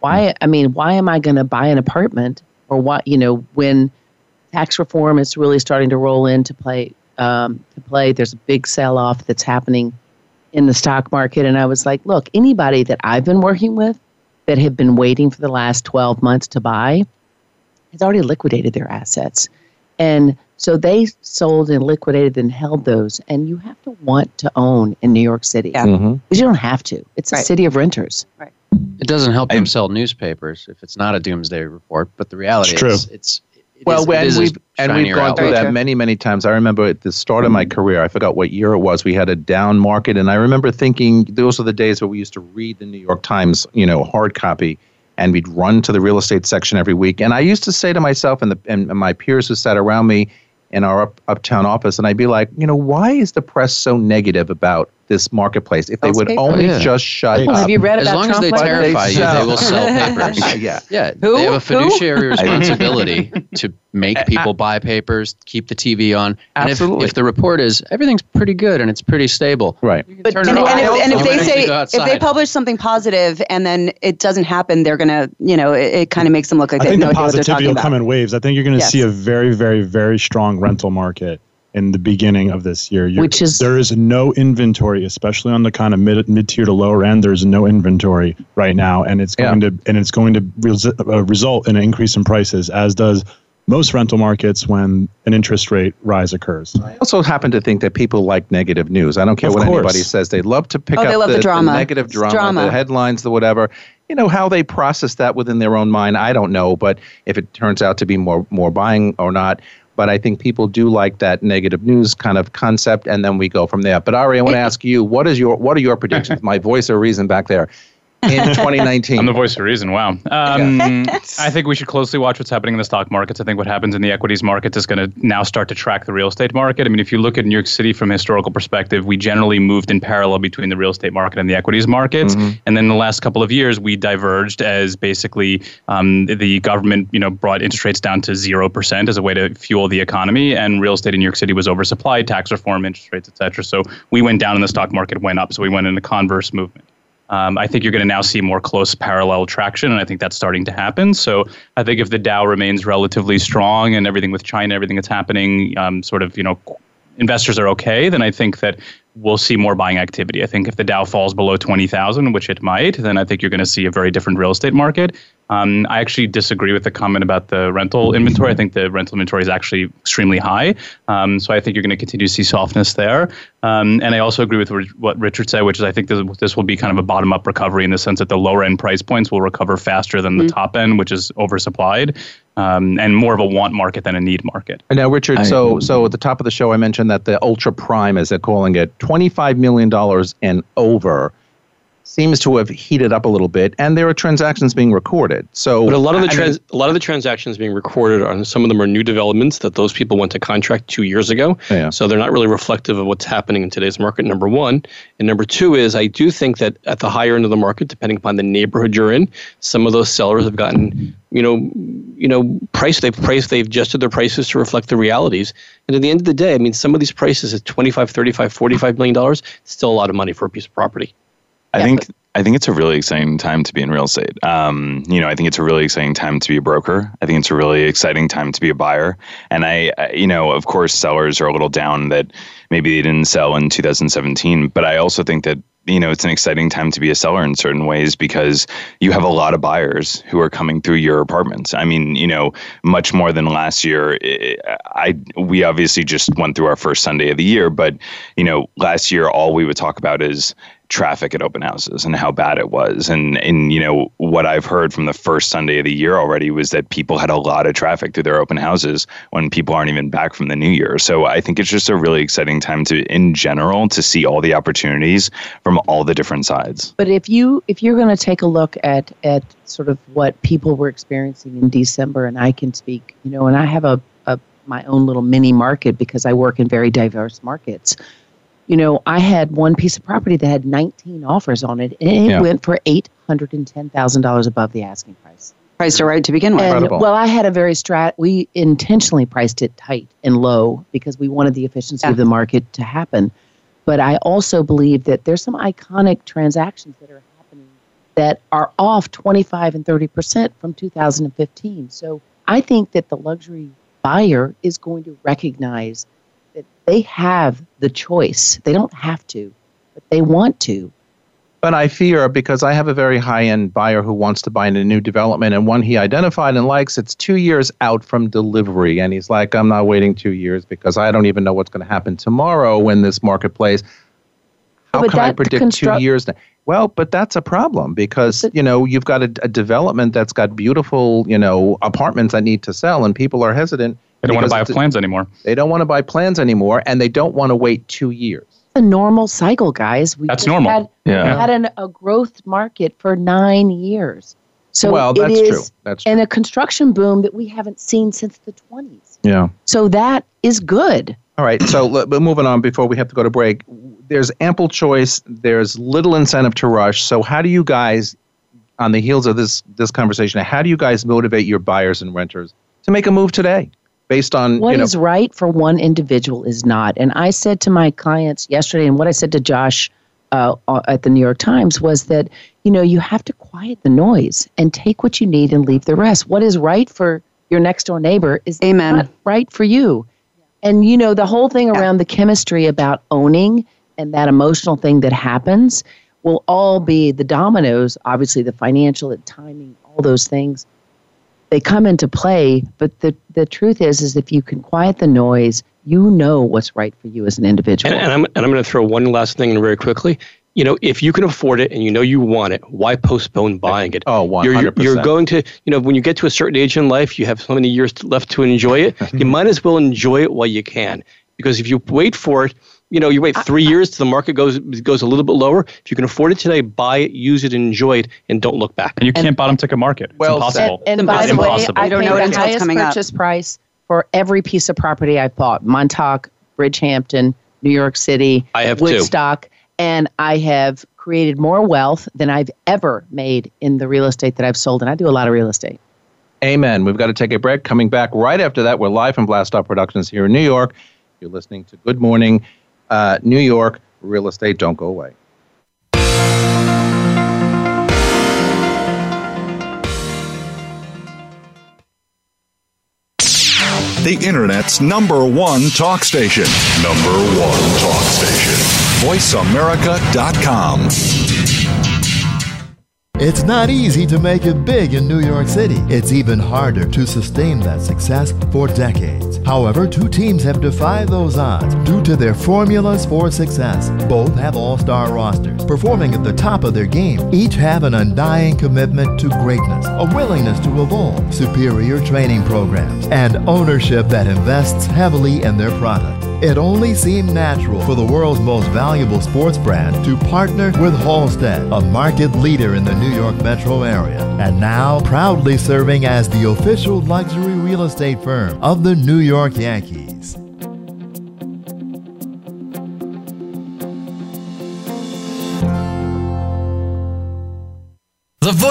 Why, I mean, why am I going to buy an apartment or what, you know, when tax reform is really starting to roll into play, um, to play, there's a big sell off that's happening in the stock market. And I was like, look, anybody that I've been working with that have been waiting for the last 12 months to buy has already liquidated their assets. And so they sold and liquidated and held those. And you have to want to own in New York City. Yeah. Mm-hmm. Because you don't have to. It's right. a city of renters. Right. It doesn't help them sell newspapers if it's not a doomsday report, but the reality it's is it's well, is, when we've and we've gone through that many, many times. I remember at the start of my mm-hmm. career, I forgot what year it was. We had a down market, and I remember thinking those are the days where we used to read the New York Times, you know, hard copy, and we'd run to the real estate section every week. And I used to say to myself and the and my peers who sat around me in our up, uptown office, and I'd be like, you know, why is the press so negative about this marketplace. If they would only oh, yeah. just shut well, up. Have you read as about long Trump as they terrify you, they will sell [laughs] papers. yeah, [laughs] yeah. Who? They have a fiduciary [laughs] responsibility to make people buy papers, keep the TV on. And Absolutely. If, if the report is everything's pretty good and it's pretty stable, right? But and, and, if, and if they say if they publish something positive and then it doesn't happen, they're gonna, you know, it, it kind of makes them look like I they think know the positivity will come in waves. I think you're going to yes. see a very, very, very strong rental market in the beginning of this year. You're, Which is there is no inventory, especially on the kind of mid mid tier to lower end. There's no inventory right now, and it's going yeah. to and it's going to res- uh, result in an increase in prices, as does most rental markets when an interest rate rise occurs. I also happen to think that people like negative news. I don't care of what course. anybody says. They love to pick oh, up the, the, drama. the negative drama, drama, the headlines, the whatever. You know how they process that within their own mind. I don't know, but if it turns out to be more more buying or not, but I think people do like that negative news kind of concept, and then we go from there. But Ari, I want to ask you, what is your what are your [laughs] predictions? My voice of reason back there in [laughs] 2019. I'm the voice of reason. Wow. Um, I think we should closely watch what's happening in the stock markets. I think what happens in the equities markets is going to now start to track the real estate market. I mean, if you look at New York City from a historical perspective, we generally moved in parallel between the real estate market and the equities markets. Mm-hmm. And then in the last couple of years, we diverged as basically um, the government, you know, brought interest rates down to zero percent as a way to fuel the economy, and real estate in New York City was oversupplied, tax reform, interest rates, et cetera. So we went down, and the stock market went up. So we went in a converse movement. Um, I think you're going to now see more close parallel traction, and I think that's starting to happen. So I think if the Dow remains relatively strong and everything with China, everything that's happening, um, sort of, you know, investors are okay, then I think that we'll see more buying activity. I think if the Dow falls below 20,000, which it might, then I think you're going to see a very different real estate market. Um, I actually disagree with the comment about the rental inventory. I think the rental inventory is actually extremely high. Um, so I think you're going to continue to see softness there. Um, and I also agree with what Richard said, which is I think this, this will be kind of a bottom up recovery in the sense that the lower end price points will recover faster than mm-hmm. the top end, which is oversupplied. Um, and more of a want market than a need market. And now, Richard, so so at the top of the show, I mentioned that the ultra prime, as they're calling it, $25 million and over seems to have heated up a little bit, and there are transactions being recorded. So, but a lot of the trans- mean, a lot of the transactions being recorded are some of them are new developments that those people went to contract two years ago. Yeah. So they're not really reflective of what's happening in today's market. Number one, and number two is I do think that at the higher end of the market, depending upon the neighborhood you're in, some of those sellers have gotten you know, you know, price they've priced they've adjusted their prices to reflect the realities. And at the end of the day, I mean, some of these prices at 25, 35, 45 million dollars, still a lot of money for a piece of property. I think I think it's a really exciting time to be in real estate. Um, you know, I think it's a really exciting time to be a broker. I think it's a really exciting time to be a buyer. And I, I, you know, of course, sellers are a little down that maybe they didn't sell in 2017, but I also think that you know it's an exciting time to be a seller in certain ways because you have a lot of buyers who are coming through your apartments. I mean, you know, much more than last year. I we obviously just went through our first Sunday of the year, but you know, last year all we would talk about is traffic at open houses and how bad it was. And and you know what I've heard from the first Sunday of the year already was that people had a lot of traffic through their open houses when people aren't even back from the new year. So I think it's just a really exciting time to in general to see all the opportunities from all the different sides. But if you if you're going to take a look at at sort of what people were experiencing in December and I can speak, you know, and I have a, a my own little mini market because I work in very diverse markets you know, I had one piece of property that had 19 offers on it, and it yeah. went for $810,000 above the asking price. Priced it right to begin with. And, well, I had a very strat. We intentionally priced it tight and low because we wanted the efficiency yeah. of the market to happen. But I also believe that there's some iconic transactions that are happening that are off 25 and 30 percent from 2015. So I think that the luxury buyer is going to recognize that they have the choice. They don't have to, but they want to. But I fear because I have a very high end buyer who wants to buy in a new development and one he identified and likes, it's two years out from delivery. And he's like, I'm not waiting two years because I don't even know what's going to happen tomorrow when this marketplace. How but can I predict construct- two years now? Well, but that's a problem because you know you've got a, a, development that's got beautiful you know apartments that need to sell, and people are hesitant they don't want to buy plans anymore. They don't want to buy plans anymore, and they don't want to wait two years. A normal cycle, guys. We That's normal. Had, yeah. had an, a growth market for nine years. So well, that's it is true. That's true. And a construction boom that we haven't seen since the 20s. Yeah. So that is good. All right. So but moving on before we have to go to break. There's ample choice. There's little incentive to rush. So how do you guys, on the heels of this this conversation, how do you guys motivate your buyers and renters to make a move today? Based on what you know, is right for one individual is not. And I said to my clients yesterday, and what I said to Josh uh, uh, at the New York Times was that you know you have to quiet the noise and take what you need and leave the rest. What is right for your next door neighbor is Amen. not right for you. And you know the whole thing around the chemistry about owning and that emotional thing that happens will all be the dominoes. Obviously, the financial, the timing, all those things they come into play but the, the truth is is if you can quiet the noise you know what's right for you as an individual. And, and i'm, and I'm going to throw one last thing in very quickly. You know if you can afford it and you know you want it why postpone buying it? Oh 100%. You're, you're going to you know when you get to a certain age in life you have so many years left to enjoy it [laughs] you might as well enjoy it while you can. Because if you wait for it you know, you wait three years till the market goes goes a little bit lower. If you can afford it today, buy it, use it, enjoy it, and don't look back. And you can't and, bottom tick a market. It's well, impossible. And, and by the way, I don't know the highest purchase up. price for every piece of property I bought: Montauk, Bridgehampton, New York City, I have Woodstock, two. and I have created more wealth than I've ever made in the real estate that I've sold, and I do a lot of real estate. Amen. We've got to take a break. Coming back right after that, we're live from Blast Off Productions here in New York. You're listening to Good Morning uh, New York real estate. Don't go away. The Internet's number one talk station. Number one talk station. VoiceAmerica.com. It's not easy to make it big in New York City. It's even harder to sustain that success for decades. However, two teams have defied those odds due to their formulas for success. Both have all star rosters, performing at the top of their game. Each have an undying commitment to greatness, a willingness to evolve, superior training programs, and ownership that invests heavily in their product. It only seemed natural for the world's most valuable sports brand to partner with Halstead, a market leader in the New York metro area, and now proudly serving as the official luxury real estate firm of the New York Yankees.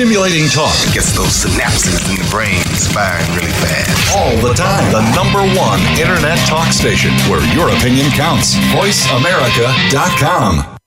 Stimulating talk gets those synapses in the brain firing really fast. All the time. The number one internet talk station where your opinion counts. VoiceAmerica.com.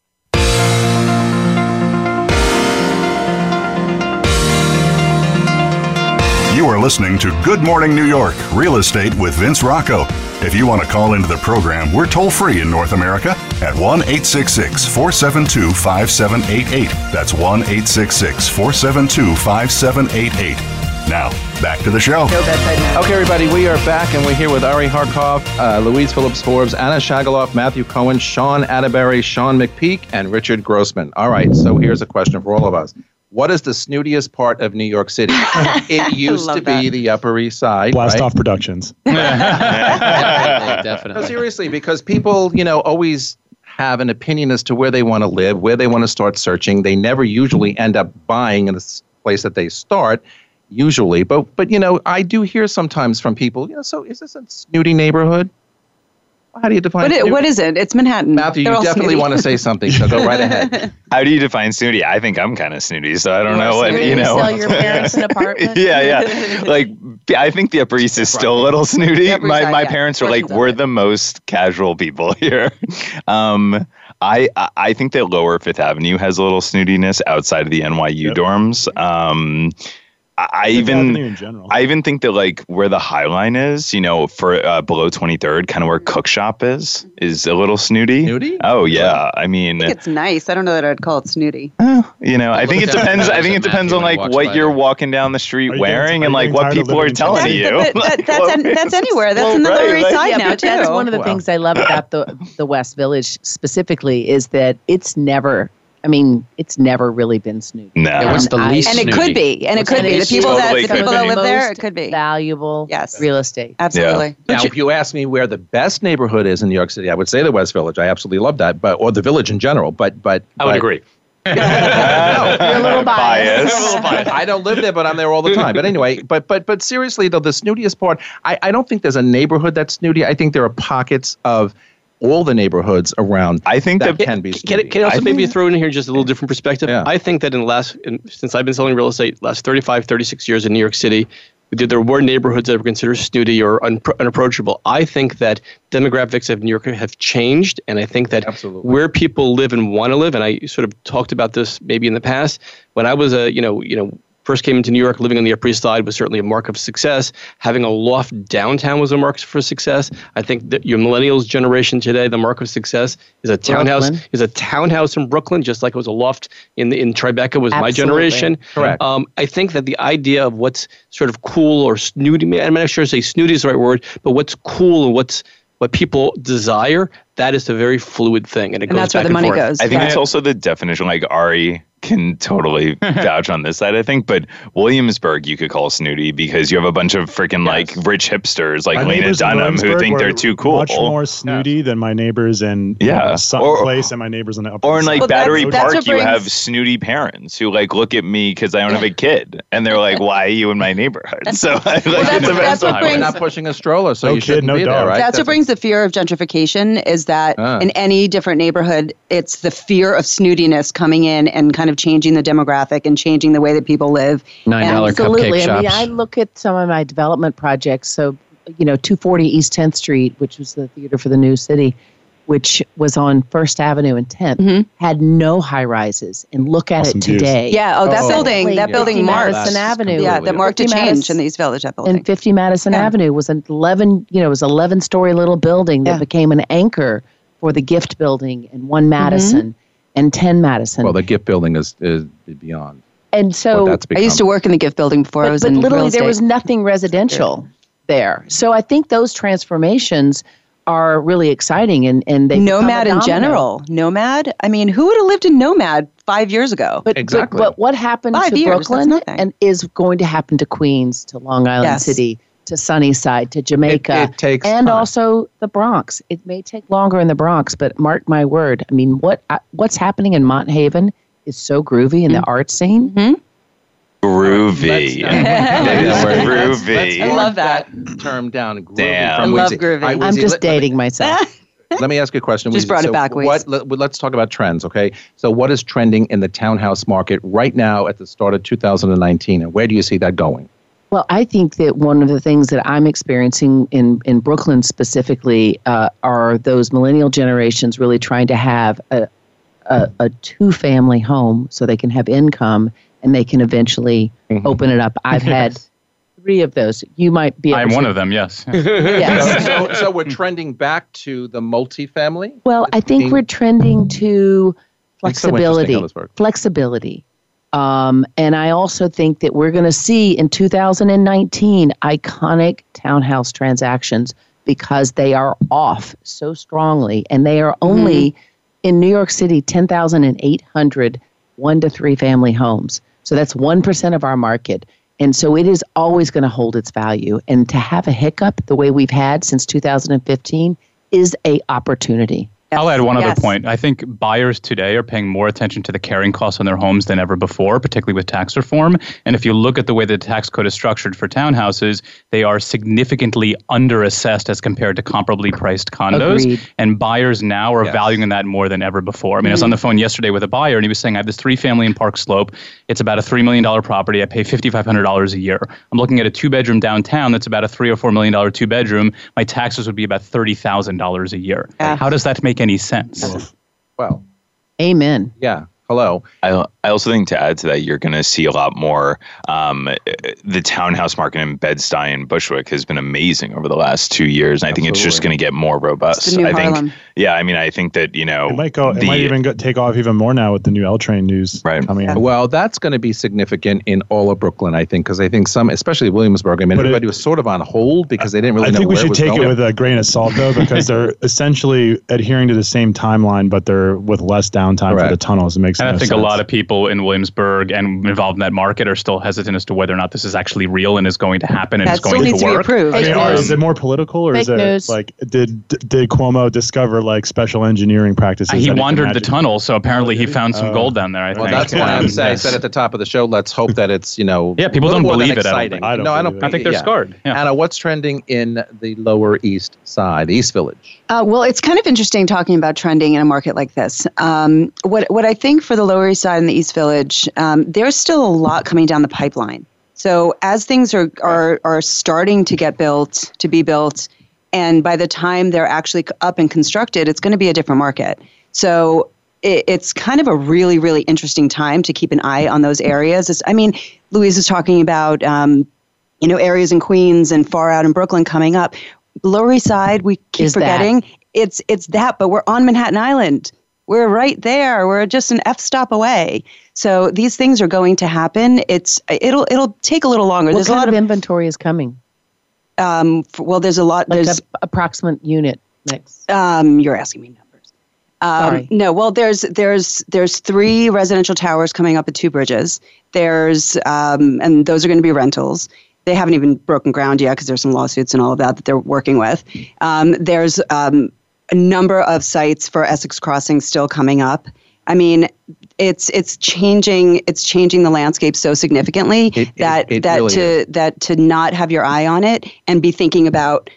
You are listening to Good Morning New York Real Estate with Vince Rocco. If you want to call into the program, we're toll free in North America at 1 866 472 5788. That's 1 866 472 5788. Now, back to the show. Okay, everybody, we are back and we're here with Ari Harkov, uh, Louise Phillips Forbes, Anna Shagaloff, Matthew Cohen, Sean Atterbury, Sean McPeak, and Richard Grossman. All right, so here's a question for all of us. What is the snootiest part of New York City? [laughs] it used to be the Upper East Side. Blast right? off Productions. [laughs] Definitely. No, seriously, because people, you know, always have an opinion as to where they want to live, where they want to start searching. They never usually end up buying in the place that they start, usually. But, but you know, I do hear sometimes from people, you know, so is this a snooty neighborhood? How do you define What, snooty? it, what is it? It's Manhattan. Matthew, They're you definitely snooty. want to say something, so go right ahead. [laughs] How do you define snooty? I think I'm kind of snooty, so I don't know what you know. Sell your parents an [laughs] apartment? yeah, yeah. [laughs] Like I think the Upper East is still a little snooty. My Side, my yeah. parents are like, we're it. the most casual people [laughs] here. Um, I I- I think that Lower Fifth Avenue has a little snootiness outside of the NYU dorms. Um, I, I even in general. I even think that like where the High Line is, you know, for uh, below 23rd, kind of where Cookshop is, is a little snooty. Snooty? Oh yeah, I mean, I think it's nice. I don't know that I'd call it snooty. you know, I think it depends. I think it depends on like what you're there. walking down the street you wearing getting- and like what getting tired of people are telling Texas? you. But, but [laughs] that's, an, that's anywhere. That's Well, in the Lower East like- Side yeah, now but too. that's one of the Wow. things I love about the the West Village specifically is that it's never. I mean, it's never really been snooty. No. Yeah, what's the And I- least and it could be, and it could And be. The it's people that the could people that be. live there, it could be. valuable Yes. real estate. Absolutely. Now, if you ask me where the best neighborhood is in New York City, I would say the West Village. I absolutely love that, but or the Village in general. But but I would but- agree. [laughs] no, You're a little biased. Bias. [laughs] I don't live there, but I'm there all the [laughs] time. But anyway, but but but seriously though, the snootiest part, I, I don't think there's a neighborhood that's snooty. I think there are pockets of all the neighborhoods around I think that that can be Can, snooty. can I also I maybe throw in here just a little different perspective? Yeah. I think that in the last, in, since I've been selling real estate, last 35, 36 years in New York City, there were neighborhoods that were considered snooty or unpro- unapproachable. I think that demographics of New York have changed, and I think that Absolutely. where people live and want to live, and I sort of talked about this maybe in the past when I was a you know you know first came into New York, living on the Upper East Side was certainly a mark of success. Having a loft downtown was a mark for success. I think that your millennials generation today, the mark of success is a townhouse Brooklyn. is a townhouse in Brooklyn, just like it was a loft in the, in Tribeca was my generation. Correct. Um, I think that the idea of what's sort of cool or snooty, I'm not sure to say snooty is the right word, but what's cool and what's what people desire, that is a very fluid thing, and it And goes that's where the and money forth. goes. I think Yeah. it's also the definition. Like Ari can totally [laughs] vouch on this side, I think. But Williamsburg, you could call snooty because you have a bunch of freaking like rich hipsters like My Lena Dunham who think they're too cool. Much more snooty than my neighbors in Yeah. yeah. Sutton Or- Place and my neighbors on the Upper Or in like Well, Battery that's Park, what you brings- have snooty parents who like look at me because I don't have a kid, and they're like, "Why are you in my neighborhood?" So [laughs] like, that's- that's what on You're brings- not pushing a stroller, so No you kid, shouldn't no be there, right? That's what brings the fear of gentrification is that Ah. in any different neighborhood, it's the fear of snootiness coming in and kind of changing the demographic and changing the way that people live. Nine dollar Absolutely. cupcake I mean, shops. I look at some of my development projects. So, you know, 240 East 10th Street, which was the theater for the new city, which was on First Avenue and 10th, Mhm. had no high rises. And look at Awesome it views. today. Yeah. Oh, that Oh. building, that Yeah. building 50 marked. Madison Avenue. Yeah, that marked a change Madison- in the East Village. That building. And 50 Madison Yeah. Avenue was an 11, you know, it was 11 story little building that Yeah. became an anchor for the gift building and one Madison and 10 Madison. Well, the gift building is, is beyond and what so that's I used to work in the gift building before I was but in literally real there was nothing residential there. So I think those transformations are really exciting and and they nomad in general. Nomad? I mean who would have lived in nomad five years ago? But exactly but, but what happened five to years, brooklyn and is going to happen to queens to long island yes. city to sunnyside to jamaica it, it takes and time. also the bronx it may take longer in the bronx but mark my word i mean what uh, what's happening in Mott Haven is so groovy in mm-hmm. the art scene mm-hmm. Groovy. [laughs] groovy. I love that. term down. Groovy Damn. I love groovy. Right, I'm just dating myself. [laughs] let me ask you a question. Just brought so it back. What, let, us talk about trends, okay? So, what is trending in the townhouse market right now at the start of 2019, and where do you see that going? Well, I think that one of the things that I'm experiencing in, in Brooklyn specifically uh, are those millennial generations really trying to have a, a, a two family home so they can have income and they can eventually mm-hmm. open it up. I've had three of those. You might be. I'm one of them. Yes. [laughs] yes. So, so, we're trending back to the multifamily. Well, I think we're trending to flexibility. So flexibility. Um, and I also think that we're going to see in 2019 iconic townhouse transactions because they are off so strongly, and they are only mm-hmm. in New York City 10,800 one to three family homes. So that's 1% of our market. And so it is always going to hold its value. And to have a hiccup the way we've had since 2015 is a opportunity. I'll add one yes. other point. I think buyers today are paying more attention to the carrying costs on their homes than ever before, particularly with tax reform. And if you look at the way the tax code is structured for townhouses, they are significantly underassessed as compared to comparably priced condos. Agreed. And buyers now are yes. valuing that more than ever before. I mean, mm-hmm. I was on the phone yesterday with a buyer, and he was saying, I have this three family in Park Slope. It's about a $3 million property. I pay $5,500 a year. I'm looking at a two bedroom downtown that's about a three or $4 million two bedroom. My taxes would be about $30,000 a year. Uh, How does that make any sense. Well, amen. Yeah. Hello. I, I also think to add to that, you're going to see a lot more. Um, the townhouse market in Bed-Stuy and Bushwick has been amazing over the last two years, and I think it's just going to get more robust. I think, Harlem. yeah, I mean, I think that you know, it might go. The, it might even go, take off even more now with the new L train news right. coming yeah. Well, that's going to be significant in all of Brooklyn, I think, because I think some, especially Williamsburg. I mean, but everybody it, was sort of on hold because they didn't really. I think we should take going. it with a grain of salt, though, because they're [laughs] essentially adhering to the same timeline, but they're with less downtime Correct. for the tunnels. It makes. And no I think sense. a lot of people in Williamsburg and involved in that market are still hesitant as to whether or not this is actually real and is going to happen and that is going to, to work. Be approved. I mean, um, is it more political or Fake is it news. like did did Cuomo discover like special engineering practices? He wandered the tunnel, so apparently he found some uh, gold down there. I well, think. that's why I'm [laughs] saying. I said at the top of the show, let's hope that it's you know. yeah, people don't believe it. I don't I don't no, I don't. I think they're yeah. scarred. Yeah. Anna, what's trending in the Lower East Side, the East Village? Uh, well, it's kind of interesting talking about trending in a market like this. Um, what what I think for the Lower East Side and the East Village, um, there's still a lot coming down the pipeline. So as things are are are starting to get built, to be built, and by the time they're actually up and constructed, it's going to be a different market. So it, it's kind of a really really interesting time to keep an eye on those areas. It's, I mean, Louise is talking about. Um, you know, areas in Queens and far out in Brooklyn coming up. Lower East Side, we keep Is forgetting that? it's it's that, but we're on Manhattan Island. We're right there. We're just an F stop away. So these things are going to happen. It's it'll it'll take a little longer. What there's kind a lot of inventory is coming? um, f- well, there's a lot. Like there's a approximate unit mix. um, you're asking me numbers. Um, Sorry. No, well, there's there's there's three residential towers coming up at Two Bridges. There's um, and those are going to be rentals. They haven't even broken ground yet because there's some lawsuits and all of that that they're working with. Um, there's um, a number of sites for Essex Crossing still coming up. I mean, it's it's changing it's changing the landscape so significantly It- it- that it that really to is. that to not have your eye on it and be thinking about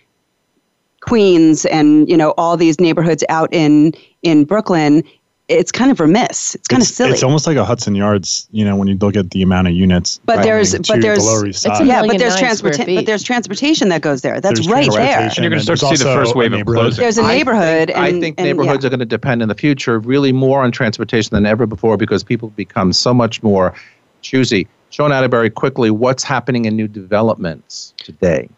Queens and you know all these neighborhoods out in in Brooklyn, it's kind of remiss. It's kind it's, of silly. It's almost like a Hudson Yards, you know, when you look at the amount of units. but there's but there's the It's yeah, but there's nine transportation but there's transportation that goes there. That's There's right there. And you're gonna start to see the first wave of neighborhood. closing. There's a I neighborhood. think, I think and, neighborhoods yeah. are going to depend in the future really more on transportation than ever before because people become so much more choosy. Sean Atterbury, quickly, what's happening in new developments today?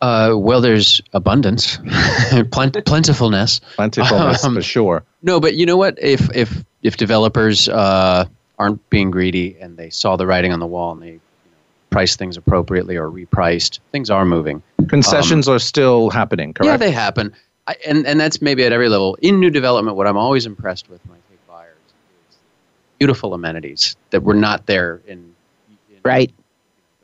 Uh, well, there's abundance, [laughs] Plen- [laughs] plentifulness. Plentifulness Um, for sure. No, but you know what? If if if developers uh, aren't being greedy and they saw the writing on the wall and they you know, price things appropriately or repriced, things are moving. Concessions are still happening, correct? Yeah, they happen. I, and and that's maybe at every level in new development. What I'm always impressed with when I take buyers is beautiful amenities that were not there in, in right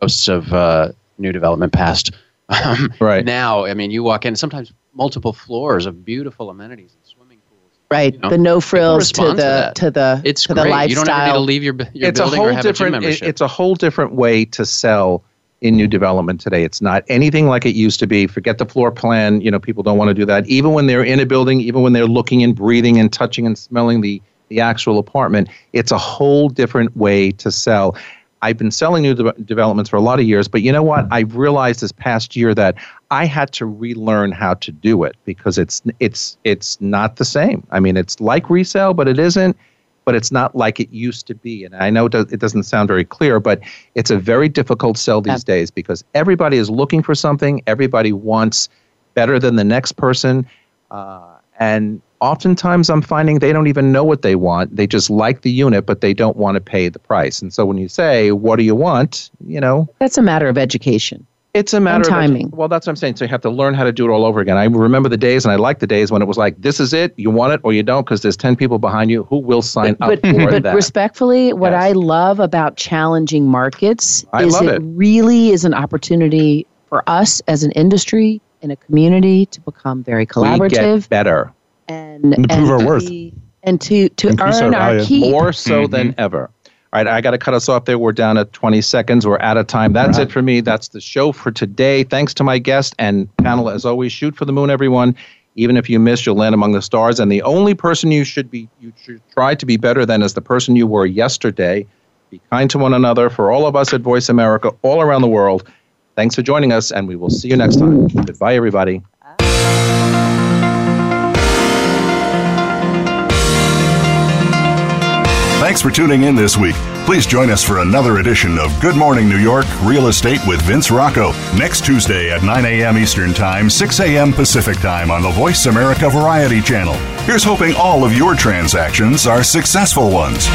most of uh, new development past. Um, right now, I mean, you walk in sometimes multiple floors of beautiful amenities and swimming pools. Right, you know, the no frills to the to, to, the it's to great. the lifestyle. You don't ever need to leave your, your it's a building whole or have different. a gym membership. it's a whole different way to sell in new development today. It's not anything like it used to be. Forget the floor plan. You know, people don't want to do that. Even when they're in a building, even when they're looking and breathing and touching and smelling the the actual apartment, it's a whole different way to sell. I've been selling new de- developments for a lot of years, but you know what? I've realized this past year that I had to relearn how to do it because it's it's it's not the same. I mean, it's like resale, but it isn't. But it's not like it used to be. And I know it doesn't sound very clear, but it's a very difficult sell these yeah. days because everybody is looking for something. Everybody wants better than the next person, uh, and oftentimes I'm finding they don't even know what they want. They just like the unit, but they don't want to pay the price. And so when you say, "What do you want?" you know, that's a matter of education. It's a matter timing. Of, well, that's what I'm saying. So you have to learn how to do it all over again. I remember the days, and I like the days when it was like, "This is it. You want it or you don't," because there's ten people behind you who will sign but, up for but that. respectfully, what yes. I love about challenging markets I is it, it really is an opportunity for us as an industry in a community to become very collaborative, we get better, and, and to prove and our worth, and to to Increase earn our, our keep more so Mm-hmm. than ever. All right, I got to cut us off there. We're down at 20 seconds. We're out of time. That's Right. it for me. That's the show for today. Thanks to my guest and panel, as always. Shoot for the moon, everyone. Even if you miss, you'll land among the stars. And the only person you should be, you should try to be better than is the person you were yesterday. Be kind to one another. For all of us at Voice America, all around the world. Thanks for joining us, and we will see you next time. Goodbye, everybody. Thanks for tuning in this week. Please join us for another edition of Good Morning New York Real Estate with Vince Rocco next Tuesday at 9 a.m. Eastern Time, 6 a.m. Pacific Time on the Voice America Variety Channel. Here's hoping all of your transactions are successful ones.